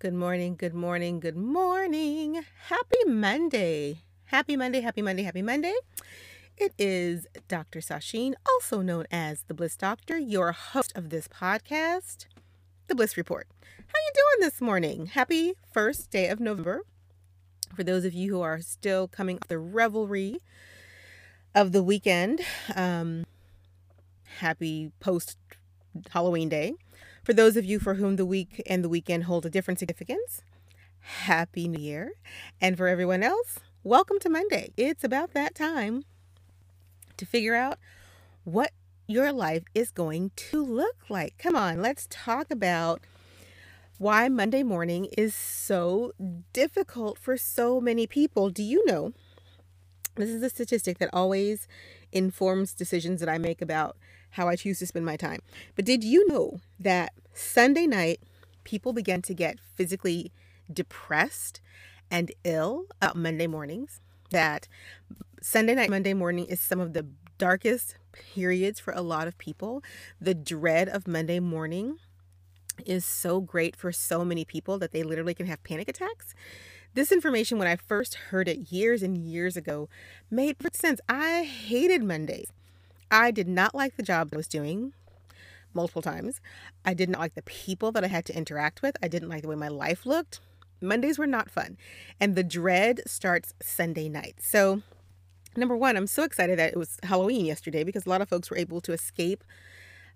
Good morning, good morning, good morning. Happy Monday. Happy Monday, happy Monday, happy Monday. It is Dr. Sasheen, also known as the Bliss Doctor, your host of this podcast, The Bliss Report. How you doing this morning? Happy first day of November. For those of you who are still coming off the revelry of the weekend, um, happy post Halloween day. For those of you for whom the week and the weekend hold a different significance, Happy New Year. And for everyone else, welcome to Monday. It's about that time to figure out what your life is going to look like. Come on, let's talk about why Monday morning is so difficult for so many people. Do you know? This is a statistic that always informs decisions that I make about how I choose to spend my time. But did you know that Sunday night people began to get physically depressed and ill about Monday mornings? That Sunday night, Monday morning is some of the darkest periods for a lot of people. The dread of Monday morning is so great for so many people that they literally can have panic attacks. This information, when I first heard it years and years ago, made sense. I hated Mondays. I did not like the job I was doing multiple times. I didn't like the people that I had to interact with. I didn't like the way my life looked. Mondays were not fun. And the dread starts Sunday night. So, number one, I'm so excited that it was Halloween yesterday because a lot of folks were able to escape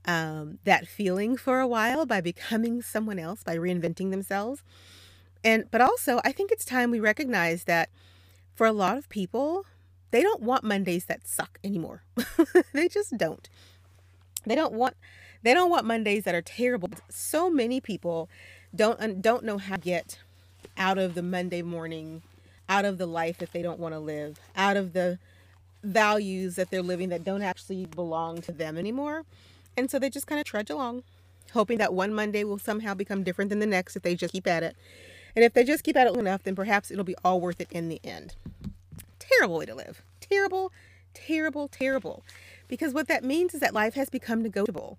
um, that feeling for a while by becoming someone else, by reinventing themselves. And, but also, I think it's time we recognize that for a lot of people, they don't want Mondays that suck anymore. they just don't. They don't want they don't want Mondays that are terrible. So many people don't don't know how to get out of the Monday morning, out of the life that they don't want to live, out of the values that they're living that don't actually belong to them anymore. And so they just kind of trudge along, hoping that one Monday will somehow become different than the next if they just keep at it. And if they just keep at it long enough, then perhaps it'll be all worth it in the end terrible way to live. Terrible, terrible, terrible. Because what that means is that life has become negotiable.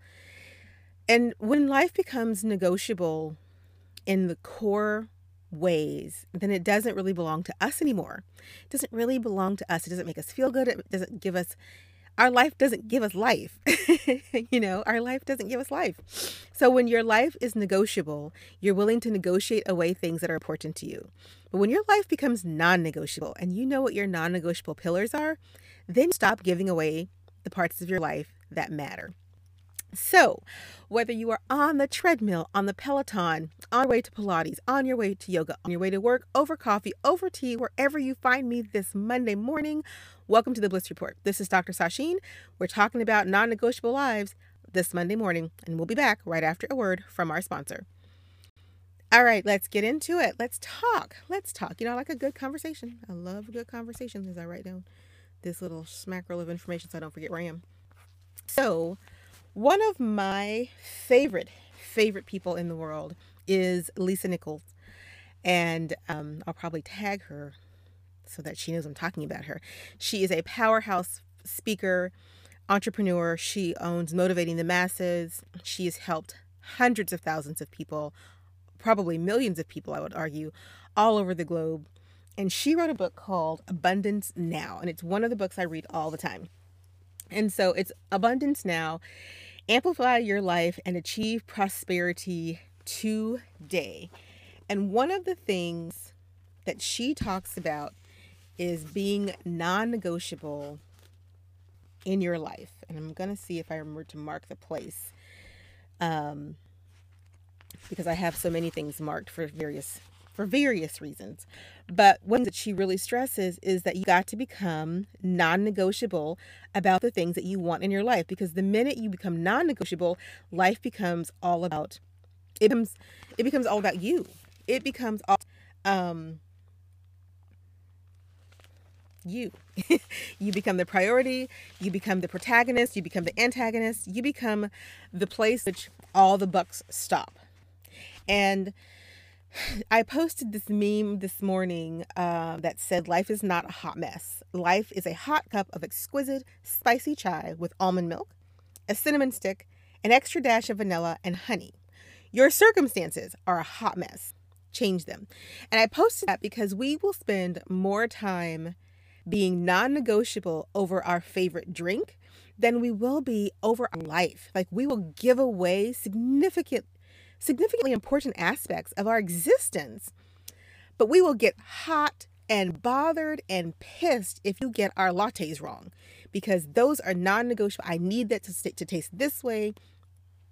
And when life becomes negotiable in the core ways, then it doesn't really belong to us anymore. It doesn't really belong to us. It doesn't make us feel good. It doesn't give us our life doesn't give us life. you know, our life doesn't give us life. So when your life is negotiable, you're willing to negotiate away things that are important to you. But when your life becomes non negotiable and you know what your non negotiable pillars are, then stop giving away the parts of your life that matter. So, whether you are on the treadmill, on the Peloton, on your way to Pilates, on your way to yoga, on your way to work, over coffee, over tea, wherever you find me this Monday morning, welcome to the Bliss Report. This is Dr. Sasheen. We're talking about non negotiable lives this Monday morning, and we'll be back right after a word from our sponsor. All right, let's get into it. Let's talk. Let's talk. You know, I like a good conversation. I love a good conversation as I write down this little smackerel of information so I don't forget where I am. So, one of my favorite, favorite people in the world is Lisa Nichols. And um, I'll probably tag her so that she knows I'm talking about her. She is a powerhouse speaker, entrepreneur. She owns Motivating the Masses. She has helped hundreds of thousands of people, probably millions of people, I would argue, all over the globe. And she wrote a book called Abundance Now. And it's one of the books I read all the time. And so it's Abundance Now. Amplify your life and achieve prosperity today. And one of the things that she talks about is being non negotiable in your life. And I'm going to see if I remember to mark the place um, because I have so many things marked for various for various reasons. But one that she really stresses is that you got to become non negotiable about the things that you want in your life. Because the minute you become non negotiable, life becomes all about it becomes it becomes all about you. It becomes all um you. you become the priority, you become the protagonist, you become the antagonist, you become the place which all the bucks stop. And I posted this meme this morning uh, that said, Life is not a hot mess. Life is a hot cup of exquisite, spicy chai with almond milk, a cinnamon stick, an extra dash of vanilla, and honey. Your circumstances are a hot mess. change them. And I posted that because we will spend more time being non negotiable over our favorite drink than we will be over our life. Like we will give away significant, significantly important aspects of our existence. But we will get hot and bothered and pissed if you get our lattes wrong because those are non negotiable. I need that to, to taste this way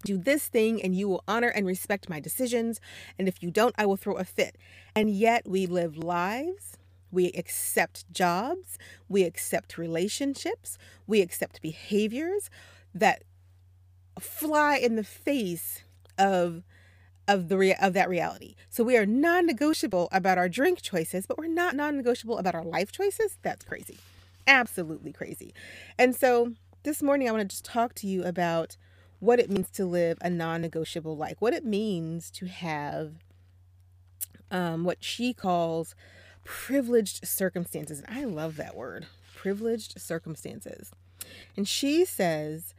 do this thing and you will honor and respect my decisions. And if you don't, I will throw a fit. And yet we live lives, we accept jobs, we accept relationships, we accept behaviors that fly in the face of of the rea- of that reality. So we are non-negotiable about our drink choices, but we're not non-negotiable about our life choices. That's crazy. Absolutely crazy. And so this morning I want to just talk to you about what it means to live a non negotiable life, what it means to have um, what she calls privileged circumstances. And I love that word privileged circumstances. And she says,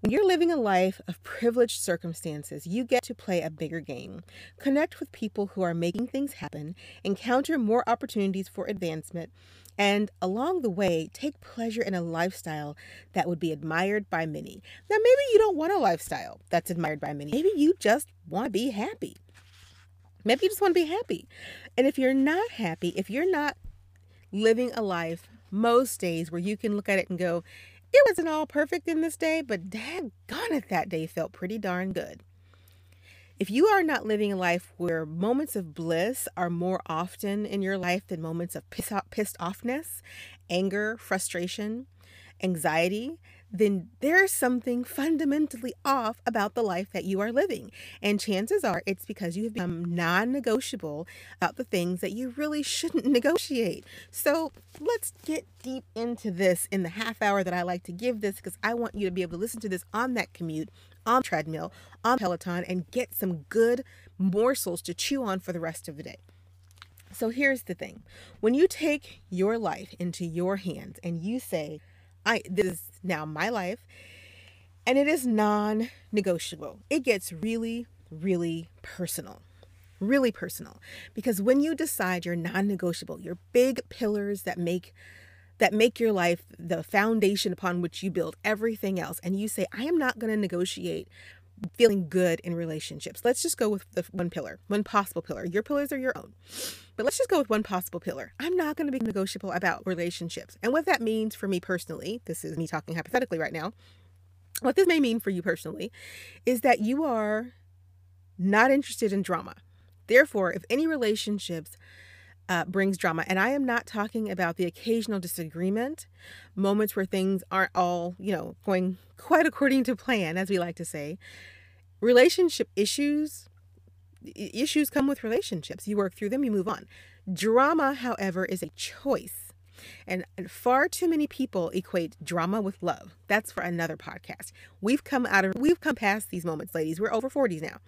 when you're living a life of privileged circumstances, you get to play a bigger game, connect with people who are making things happen, encounter more opportunities for advancement, and along the way, take pleasure in a lifestyle that would be admired by many. Now, maybe you don't want a lifestyle that's admired by many. Maybe you just want to be happy. Maybe you just want to be happy. And if you're not happy, if you're not living a life most days where you can look at it and go, it wasn't all perfect in this day, but daggone it, that day felt pretty darn good. If you are not living a life where moments of bliss are more often in your life than moments of pissed offness, anger, frustration, anxiety, then there's something fundamentally off about the life that you are living. And chances are it's because you have become non negotiable about the things that you really shouldn't negotiate. So let's get deep into this in the half hour that I like to give this because I want you to be able to listen to this on that commute on treadmill, on Peloton, and get some good morsels to chew on for the rest of the day. So here's the thing when you take your life into your hands and you say, I this is now my life, and it is non negotiable, it gets really, really personal. Really personal. Because when you decide you're non negotiable, your big pillars that make that make your life the foundation upon which you build everything else. And you say, I am not going to negotiate feeling good in relationships. Let's just go with the one pillar, one possible pillar. Your pillars are your own. But let's just go with one possible pillar. I'm not going to be negotiable about relationships. And what that means for me personally, this is me talking hypothetically right now. What this may mean for you personally is that you are not interested in drama. Therefore, if any relationships uh, brings drama. And I am not talking about the occasional disagreement, moments where things aren't all, you know, going quite according to plan, as we like to say. Relationship issues, issues come with relationships. You work through them, you move on. Drama, however, is a choice. And far too many people equate drama with love. That's for another podcast. We've come out of, we've come past these moments, ladies. We're over 40s now.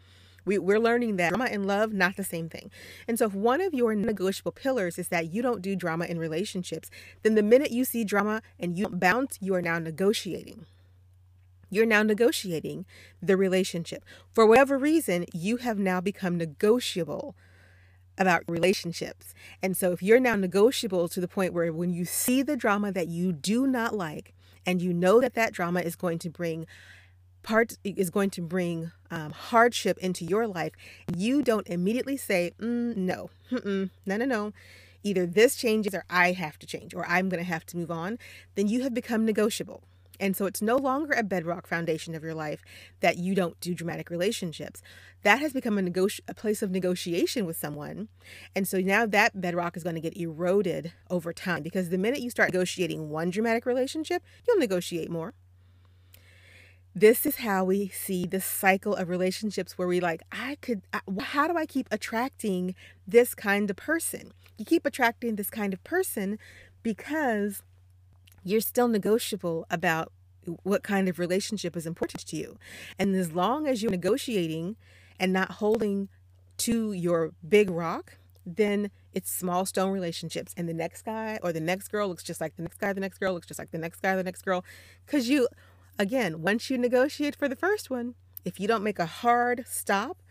We, we're learning that drama and love, not the same thing. And so, if one of your negotiable pillars is that you don't do drama in relationships, then the minute you see drama and you bounce, you are now negotiating. You're now negotiating the relationship. For whatever reason, you have now become negotiable about relationships. And so, if you're now negotiable to the point where when you see the drama that you do not like, and you know that that drama is going to bring part is going to bring um, hardship into your life, you don't immediately say, mm, no, Mm-mm, no, no, no. Either this changes or I have to change or I'm going to have to move on, then you have become negotiable. And so it's no longer a bedrock foundation of your life that you don't do dramatic relationships. That has become a, negoti- a place of negotiation with someone. And so now that bedrock is going to get eroded over time because the minute you start negotiating one dramatic relationship, you'll negotiate more this is how we see the cycle of relationships where we like i could how do i keep attracting this kind of person you keep attracting this kind of person because you're still negotiable about what kind of relationship is important to you. And as long as you're negotiating and not holding to your big rock then it's small stone relationships. And the next guy or the next girl looks just like the next guy the next girl looks just like the next guy the next girl. Because you Again, once you negotiate for the first one, if you don't make a hard stop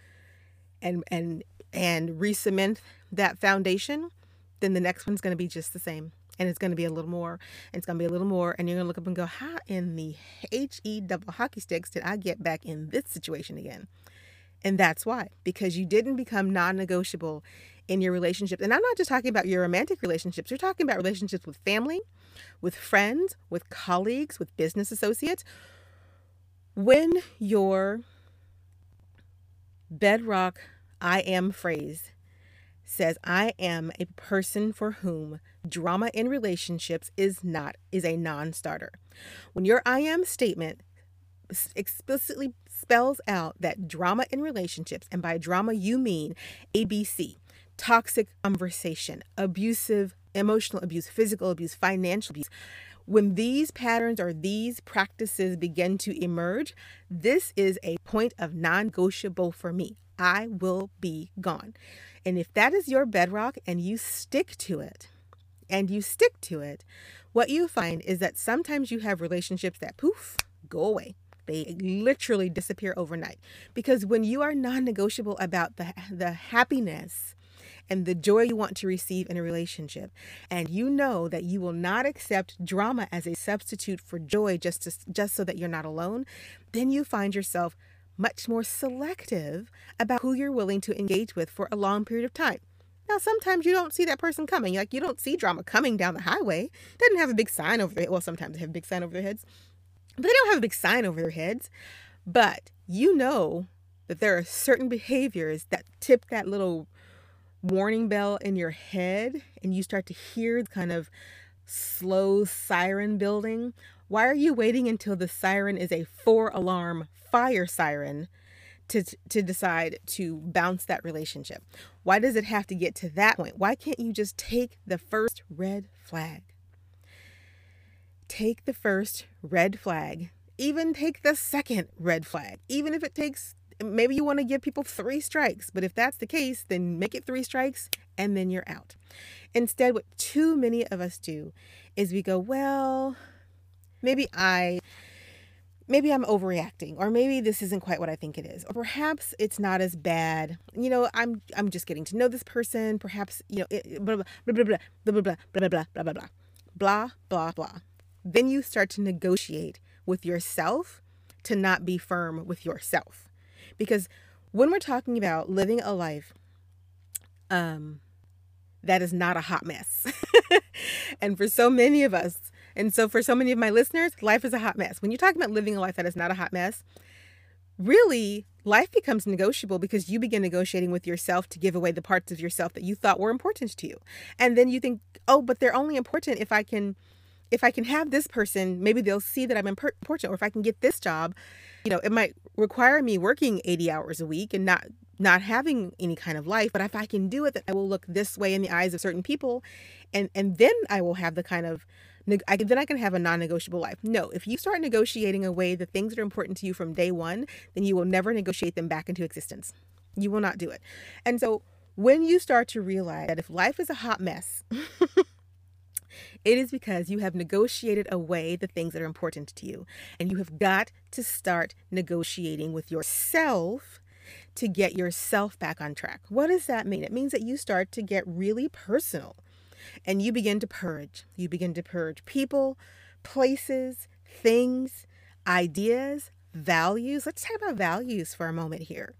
and and and re-cement that foundation, then the next one's going to be just the same. And it's going to be a little more, it's going to be a little more, and you're going to look up and go, how in the H E double hockey sticks did I get back in this situation again? And that's why, because you didn't become non negotiable in your relationships. And I'm not just talking about your romantic relationships, you're talking about relationships with family, with friends, with colleagues, with business associates. When your bedrock I am phrase says I am a person for whom drama in relationships is not is a non-starter. When your I am statement explicitly spells out that drama in relationships and by drama you mean ABC, toxic conversation, abusive emotional abuse, physical abuse, financial abuse. When these patterns or these practices begin to emerge, this is a point of non negotiable for me. I will be gone. And if that is your bedrock and you stick to it, and you stick to it, what you find is that sometimes you have relationships that poof, go away. They literally disappear overnight. Because when you are non negotiable about the, the happiness and the joy you want to receive in a relationship, and you know that you will not accept drama as a substitute for joy just, to, just so that you're not alone, then you find yourself much more selective about who you're willing to engage with for a long period of time. Now, sometimes you don't see that person coming. Like you don't see drama coming down the highway. Doesn't have a big sign over their well, sometimes they have a big sign over their heads. But they don't have a big sign over their heads. But you know that there are certain behaviors that tip that little warning bell in your head and you start to hear the kind of slow siren building. Why are you waiting until the siren is a four alarm fire siren to to decide to bounce that relationship? Why does it have to get to that point? Why can't you just take the first red flag? Take the first red flag. Even take the second red flag. Even if it takes maybe you want to give people three strikes, but if that's the case, then make it three strikes and then you're out. Instead, what too many of us do is we go, well, maybe I maybe I'm overreacting or maybe this isn't quite what I think it is or perhaps it's not as bad. You know, I'm I'm just getting to know this person, perhaps, you know, blah, blah, blah, blah, blah, blah, blah, blah, blah, blah, blah, blah, blah, blah. Then you start to negotiate with yourself to not be firm with yourself. Because when we're talking about living a life um that is not a hot mess. and for so many of us, and so, for so many of my listeners, life is a hot mess. When you're talking about living a life that is not a hot mess, really, life becomes negotiable because you begin negotiating with yourself to give away the parts of yourself that you thought were important to you. And then you think, oh, but they're only important if I can. If I can have this person, maybe they'll see that I'm important. Or if I can get this job, you know, it might require me working 80 hours a week and not not having any kind of life but if i can do it then i will look this way in the eyes of certain people and and then i will have the kind of I, then I can have a non negotiable life. No, if you start negotiating away the things that are important to you from day one, then you will never negotiate them back into existence. You will not do it. And so when you start to realize that if life is a hot mess, it is because you have negotiated away the things that are important to you. And you have got to start negotiating with yourself to get yourself back on track. What does that mean? It means that you start to get really personal and you begin to purge. You begin to purge people, places, things, ideas, values. Let's talk about values for a moment here.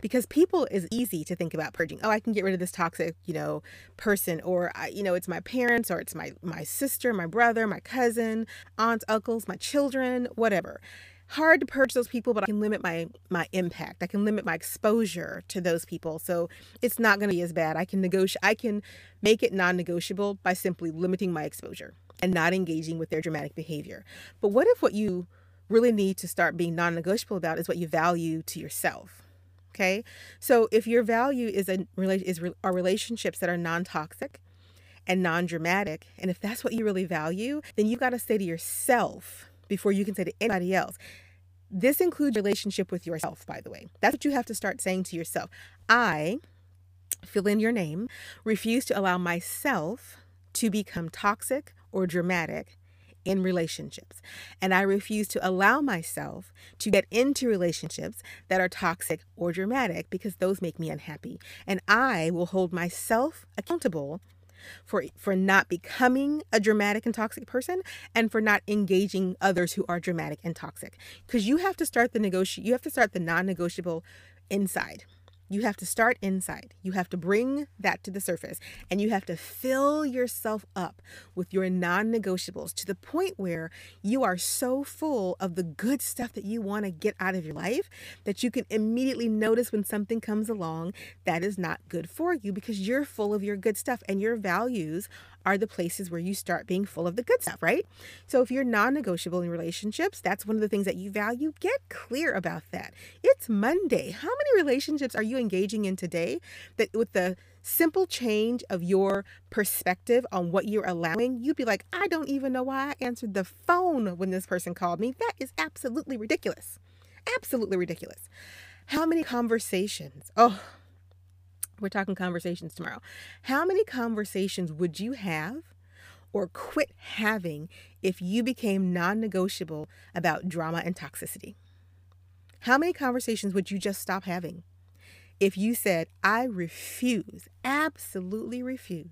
Because people is easy to think about purging. Oh, I can get rid of this toxic, you know, person, or I, you know, it's my parents, or it's my my sister, my brother, my cousin, aunts, uncles, my children, whatever hard to purge those people, but I can limit my my impact. I can limit my exposure to those people. So it's not going to be as bad. I can negotiate I can make it non-negotiable by simply limiting my exposure and not engaging with their dramatic behavior. But what if what you really need to start being non-negotiable about is what you value to yourself? Okay? So if your value is a is are relationships that are non-toxic and non-dramatic, and if that's what you really value, then you got to say to yourself before you can say to anybody else. This includes relationship with yourself, by the way. That's what you have to start saying to yourself. I, fill in your name, refuse to allow myself to become toxic or dramatic in relationships. And I refuse to allow myself to get into relationships that are toxic or dramatic because those make me unhappy. And I will hold myself accountable for for not becoming a dramatic and toxic person and for not engaging others who are dramatic and toxic. Cuz you have to start the negotiate you have to start the non-negotiable inside. You have to start inside. You have to bring that to the surface and you have to fill yourself up with your non negotiables to the point where you are so full of the good stuff that you want to get out of your life that you can immediately notice when something comes along that is not good for you because you're full of your good stuff and your values are the places where you start being full of the good stuff, right? So if you're non negotiable in relationships, that's one of the things that you value. Get clear about that. It's Monday. How many relationships are you engaging in today that with the simple change of your perspective on what you're allowing, you'd be like, I don't even know why I answered the phone when this person called me. That is absolutely ridiculous. Absolutely ridiculous. How many conversations? Oh, we're talking conversations tomorrow. How many conversations would you have or quit having if you became non negotiable about drama and toxicity? How many conversations would you just stop having if you said, I refuse, absolutely refuse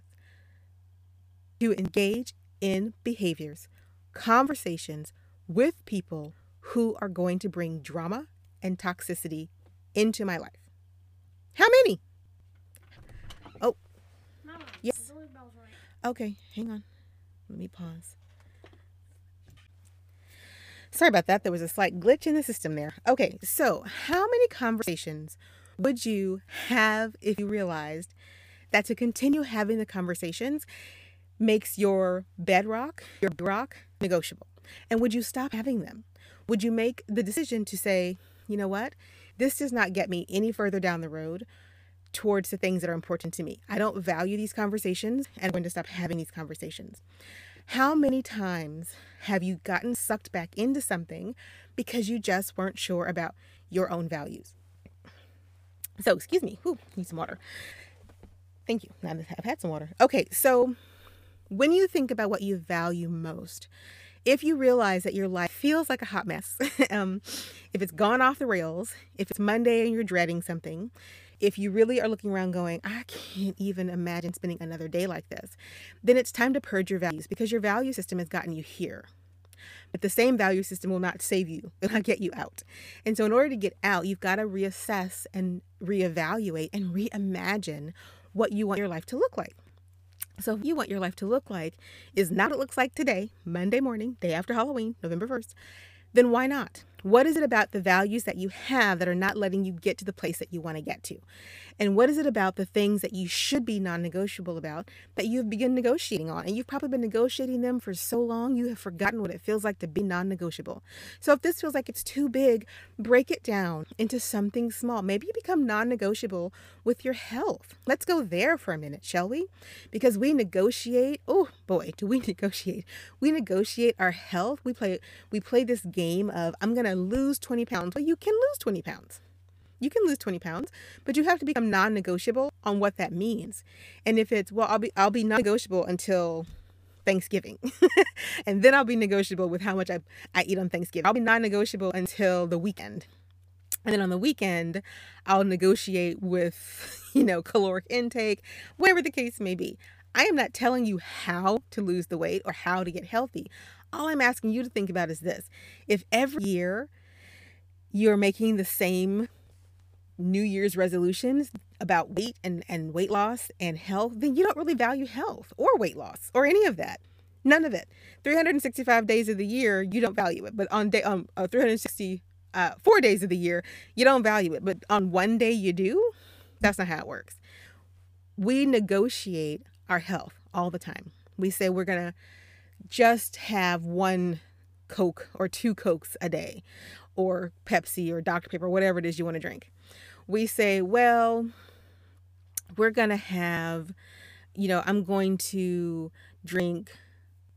to engage in behaviors, conversations with people who are going to bring drama and toxicity into my life? How many? Yes. Okay, hang on. Let me pause. Sorry about that. There was a slight glitch in the system there. Okay, so how many conversations would you have if you realized that to continue having the conversations makes your bedrock, your rock, negotiable? And would you stop having them? Would you make the decision to say, you know what? This does not get me any further down the road towards the things that are important to me. I don't value these conversations and I'm going to stop having these conversations. How many times have you gotten sucked back into something because you just weren't sure about your own values? So, excuse me. Ooh, need some water. Thank you. I've had some water. Okay, so when you think about what you value most, if you realize that your life feels like a hot mess, um, if it's gone off the rails, if it's Monday and you're dreading something, if you really are looking around going, I can't even imagine spending another day like this, then it's time to purge your values because your value system has gotten you here. But the same value system will not save you, it will not get you out. And so, in order to get out, you've got to reassess and reevaluate and reimagine what you want your life to look like. So, if you want your life to look like is not what it looks like today, Monday morning, day after Halloween, November 1st, then why not? What is it about the values that you have that are not letting you get to the place that you want to get to? And what is it about the things that you should be non negotiable about that you've begun negotiating on? And you've probably been negotiating them for so long, you have forgotten what it feels like to be non negotiable. So if this feels like it's too big, break it down into something small. Maybe you become non negotiable with your health. Let's go there for a minute, shall we? Because we negotiate, oh boy, do we negotiate. We negotiate our health. We play we play this game of I'm gonna lose 20 pounds. Well, you can lose 20 pounds you can lose 20 pounds, but you have to become non-negotiable on what that means. And if it's, well, I'll be, I'll be non-negotiable until Thanksgiving. and then I'll be negotiable with how much I, I eat on Thanksgiving. I'll be non-negotiable until the weekend. And then on the weekend, I'll negotiate with, you know, caloric intake, whatever the case may be. I am not telling you how to lose the weight or how to get healthy. All I'm asking you to think about is this. If every year you're making the same New Year's resolutions about weight and, and weight loss and health, then you don't really value health or weight loss or any of that. None of it. 365 days of the year, you don't value it. But on day um uh, 360 uh, four days of the year, you don't value it. But on one day you do. That's not how it works. We negotiate our health all the time. We say we're gonna just have one Coke or two Cokes a day, or Pepsi or Dr. Pepper, whatever it is you want to drink we say, well, we're going to have, you know, I'm going to drink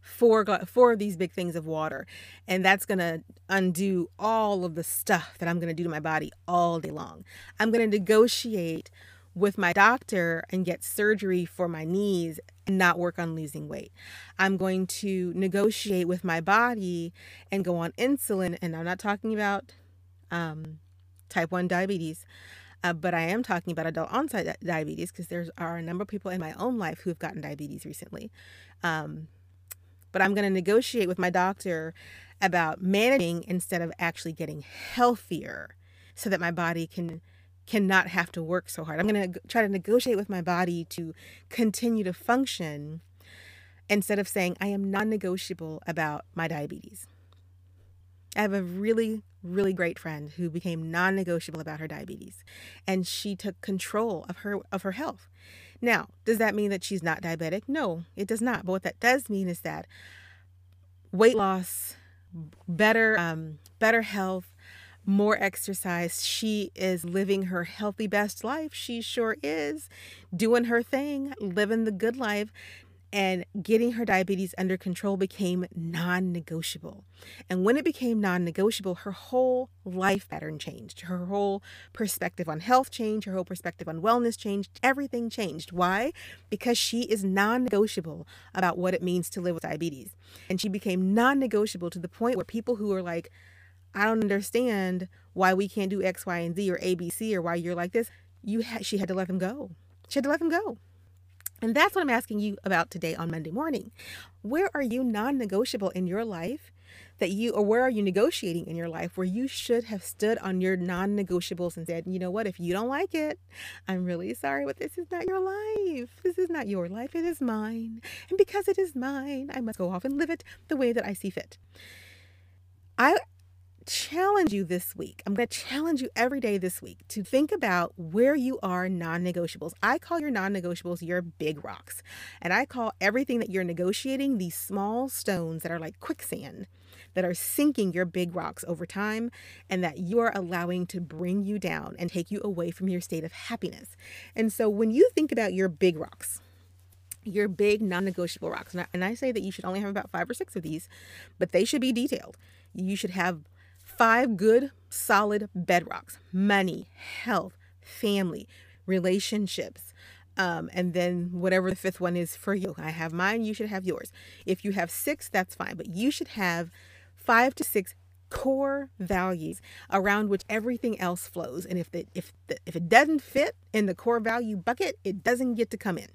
four four of these big things of water and that's going to undo all of the stuff that I'm going to do to my body all day long. I'm going to negotiate with my doctor and get surgery for my knees and not work on losing weight. I'm going to negotiate with my body and go on insulin. And I'm not talking about um, type 1 diabetes. Uh, but I am talking about adult onset diabetes because there are a number of people in my own life who have gotten diabetes recently. Um, but I'm going to negotiate with my doctor about managing instead of actually getting healthier so that my body can cannot have to work so hard. I'm going to try to negotiate with my body to continue to function instead of saying I am non-negotiable about my diabetes. I have a really really great friend who became non-negotiable about her diabetes and she took control of her of her health. Now, does that mean that she's not diabetic? No, it does not. But what that does mean is that weight loss, better um, better health, more exercise. She is living her healthy best life. She sure is doing her thing, living the good life and getting her diabetes under control became non negotiable. And when it became non negotiable, her whole life pattern changed. Her whole perspective on health changed. Her whole perspective on wellness changed. Everything changed. Why? Because she is non negotiable about what it means to live with diabetes. And she became non negotiable to the point where people who are like, I don't understand why we can't do X, Y, and Z or ABC or why you're like this, you ha- she had to let them go. She had to let them go. And that's what I'm asking you about today on Monday morning. Where are you non negotiable in your life that you, or where are you negotiating in your life where you should have stood on your non negotiables and said, you know what, if you don't like it, I'm really sorry, but this is not your life. This is not your life. It is mine. And because it is mine, I must go off and live it the way that I see fit. I challenge you this week. I'm going to challenge you every day this week to think about where you are non negotiables. I call your non negotiables your big rocks. And I call everything that you're negotiating these small stones that are like quicksand that are sinking your big rocks over time and that you are allowing to bring you down and take you away from your state of happiness. And so when you think about your big rocks, your big non negotiable rocks, and I, and I say that you should only have about five or six of these, but they should be detailed. You should have Five good, solid bedrocks money, health, family, relationships. Um, and then whatever the fifth one is for you. I have mine, you should have yours. If you have six, that's fine, but you should have five to six core values around which everything else flows. And if the, if the, if it doesn't fit in the core value bucket, it doesn't get to come in.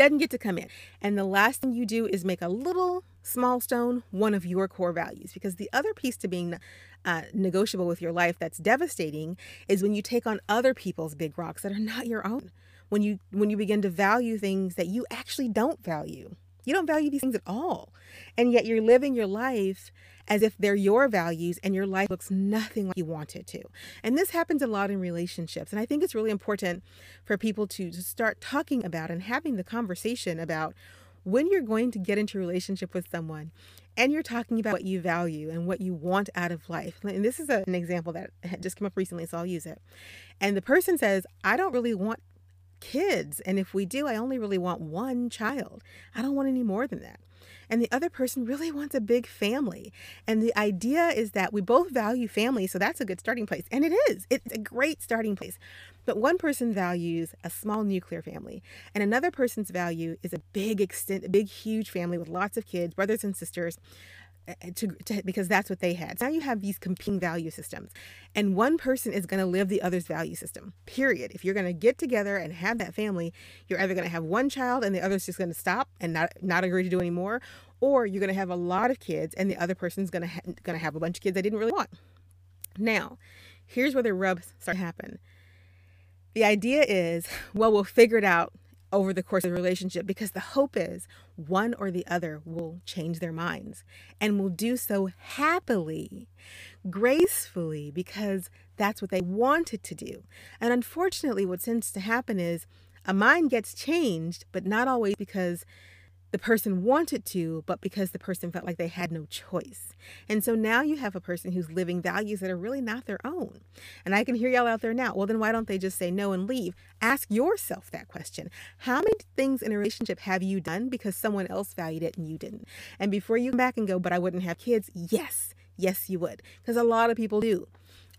Doesn't get to come in. And the last thing you do is make a little small stone one of your core values. Because the other piece to being uh, negotiable with your life that's devastating is when you take on other people's big rocks that are not your own. When you when you begin to value things that you actually don't value you don't value these things at all and yet you're living your life as if they're your values and your life looks nothing like you want it to and this happens a lot in relationships and i think it's really important for people to, to start talking about and having the conversation about when you're going to get into a relationship with someone and you're talking about what you value and what you want out of life. And this is a, an example that just came up recently, so I'll use it. And the person says, I don't really want kids. And if we do, I only really want one child. I don't want any more than that and the other person really wants a big family. And the idea is that we both value family, so that's a good starting place. And it is, it's a great starting place. But one person values a small nuclear family, and another person's value is a big extent, a big, huge family with lots of kids, brothers and sisters. To, to, because that's what they had. Now you have these competing value systems, and one person is going to live the other's value system. Period. If you're going to get together and have that family, you're either going to have one child and the other's just going to stop and not not agree to do anymore, or you're going to have a lot of kids and the other person's going to ha- going to have a bunch of kids they didn't really want. Now, here's where the rubs start to happen. The idea is, well, we'll figure it out over the course of the relationship because the hope is one or the other will change their minds and will do so happily, gracefully, because that's what they wanted to do. And unfortunately, what tends to happen is a mind gets changed, but not always because the person wanted to, but because the person felt like they had no choice. And so now you have a person who's living values that are really not their own. And I can hear y'all out there now. Well, then why don't they just say no and leave? Ask yourself that question. How many things in a relationship have you done because someone else valued it and you didn't? And before you come back and go, but I wouldn't have kids, yes, yes, you would. Because a lot of people do.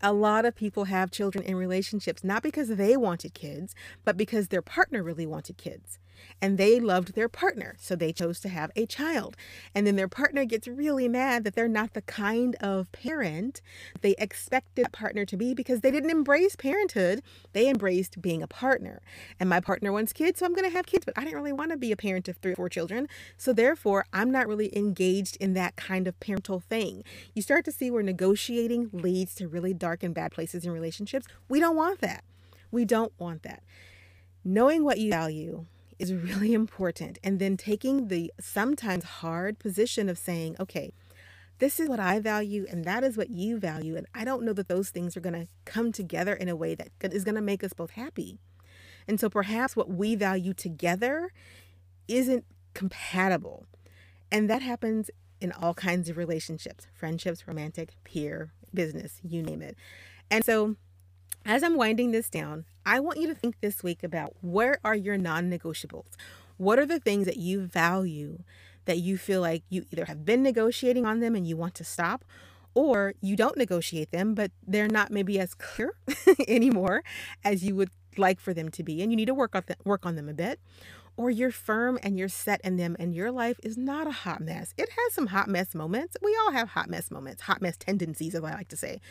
A lot of people have children in relationships not because they wanted kids, but because their partner really wanted kids. And they loved their partner, so they chose to have a child. And then their partner gets really mad that they're not the kind of parent they expected that partner to be because they didn't embrace parenthood. They embraced being a partner. And my partner wants kids, so I'm going to have kids, but I didn't really want to be a parent of three or four children. So therefore, I'm not really engaged in that kind of parental thing. You start to see where negotiating leads to really dark and bad places in relationships. We don't want that. We don't want that. Knowing what you value is really important. And then taking the sometimes hard position of saying, okay, this is what I value and that is what you value. And I don't know that those things are going to come together in a way that is going to make us both happy. And so perhaps what we value together isn't compatible. And that happens in all kinds of relationships friendships, romantic, peer, business, you name it. And so as I'm winding this down, I want you to think this week about where are your non negotiables? What are the things that you value that you feel like you either have been negotiating on them and you want to stop, or you don't negotiate them, but they're not maybe as clear anymore as you would like for them to be, and you need to work on, th- work on them a bit? Or you're firm and you're set in them, and your life is not a hot mess. It has some hot mess moments. We all have hot mess moments, hot mess tendencies, as I like to say.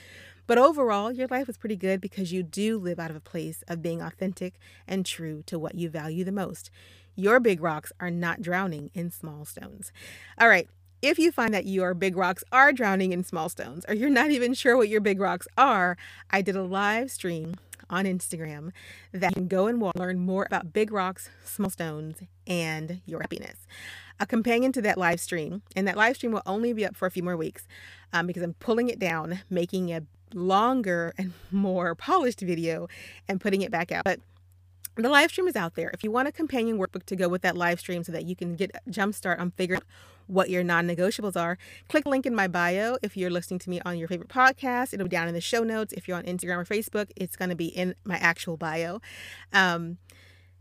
But overall, your life is pretty good because you do live out of a place of being authentic and true to what you value the most. Your big rocks are not drowning in small stones. All right. If you find that your big rocks are drowning in small stones, or you're not even sure what your big rocks are, I did a live stream on Instagram that you can go and learn more about big rocks, small stones, and your happiness. A companion to that live stream, and that live stream will only be up for a few more weeks um, because I'm pulling it down, making a longer and more polished video and putting it back out. But the live stream is out there. If you want a companion workbook to go with that live stream so that you can get a jump start on figuring out what your non-negotiables are, click link in my bio. If you're listening to me on your favorite podcast, it'll be down in the show notes. If you're on Instagram or Facebook, it's going to be in my actual bio. Um,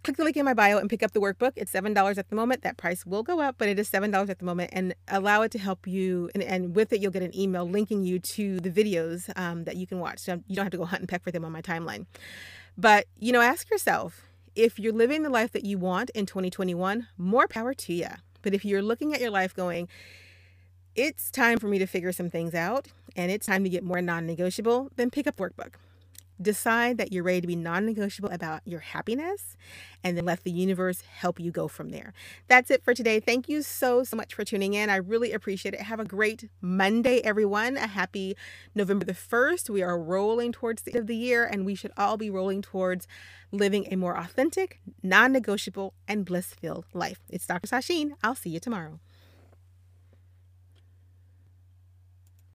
click the link in my bio and pick up the workbook. It's $7 at the moment. That price will go up, but it is $7 at the moment and allow it to help you. And, and with it, you'll get an email linking you to the videos um, that you can watch. So you don't have to go hunt and peck for them on my timeline. But, you know, ask yourself if you're living the life that you want in 2021, more power to you. But if you're looking at your life going, it's time for me to figure some things out and it's time to get more non negotiable, then pick up workbook. Decide that you're ready to be non negotiable about your happiness and then let the universe help you go from there. That's it for today. Thank you so, so much for tuning in. I really appreciate it. Have a great Monday, everyone. A happy November the 1st. We are rolling towards the end of the year and we should all be rolling towards living a more authentic, non negotiable, and bliss filled life. It's Dr. Sasheen. I'll see you tomorrow.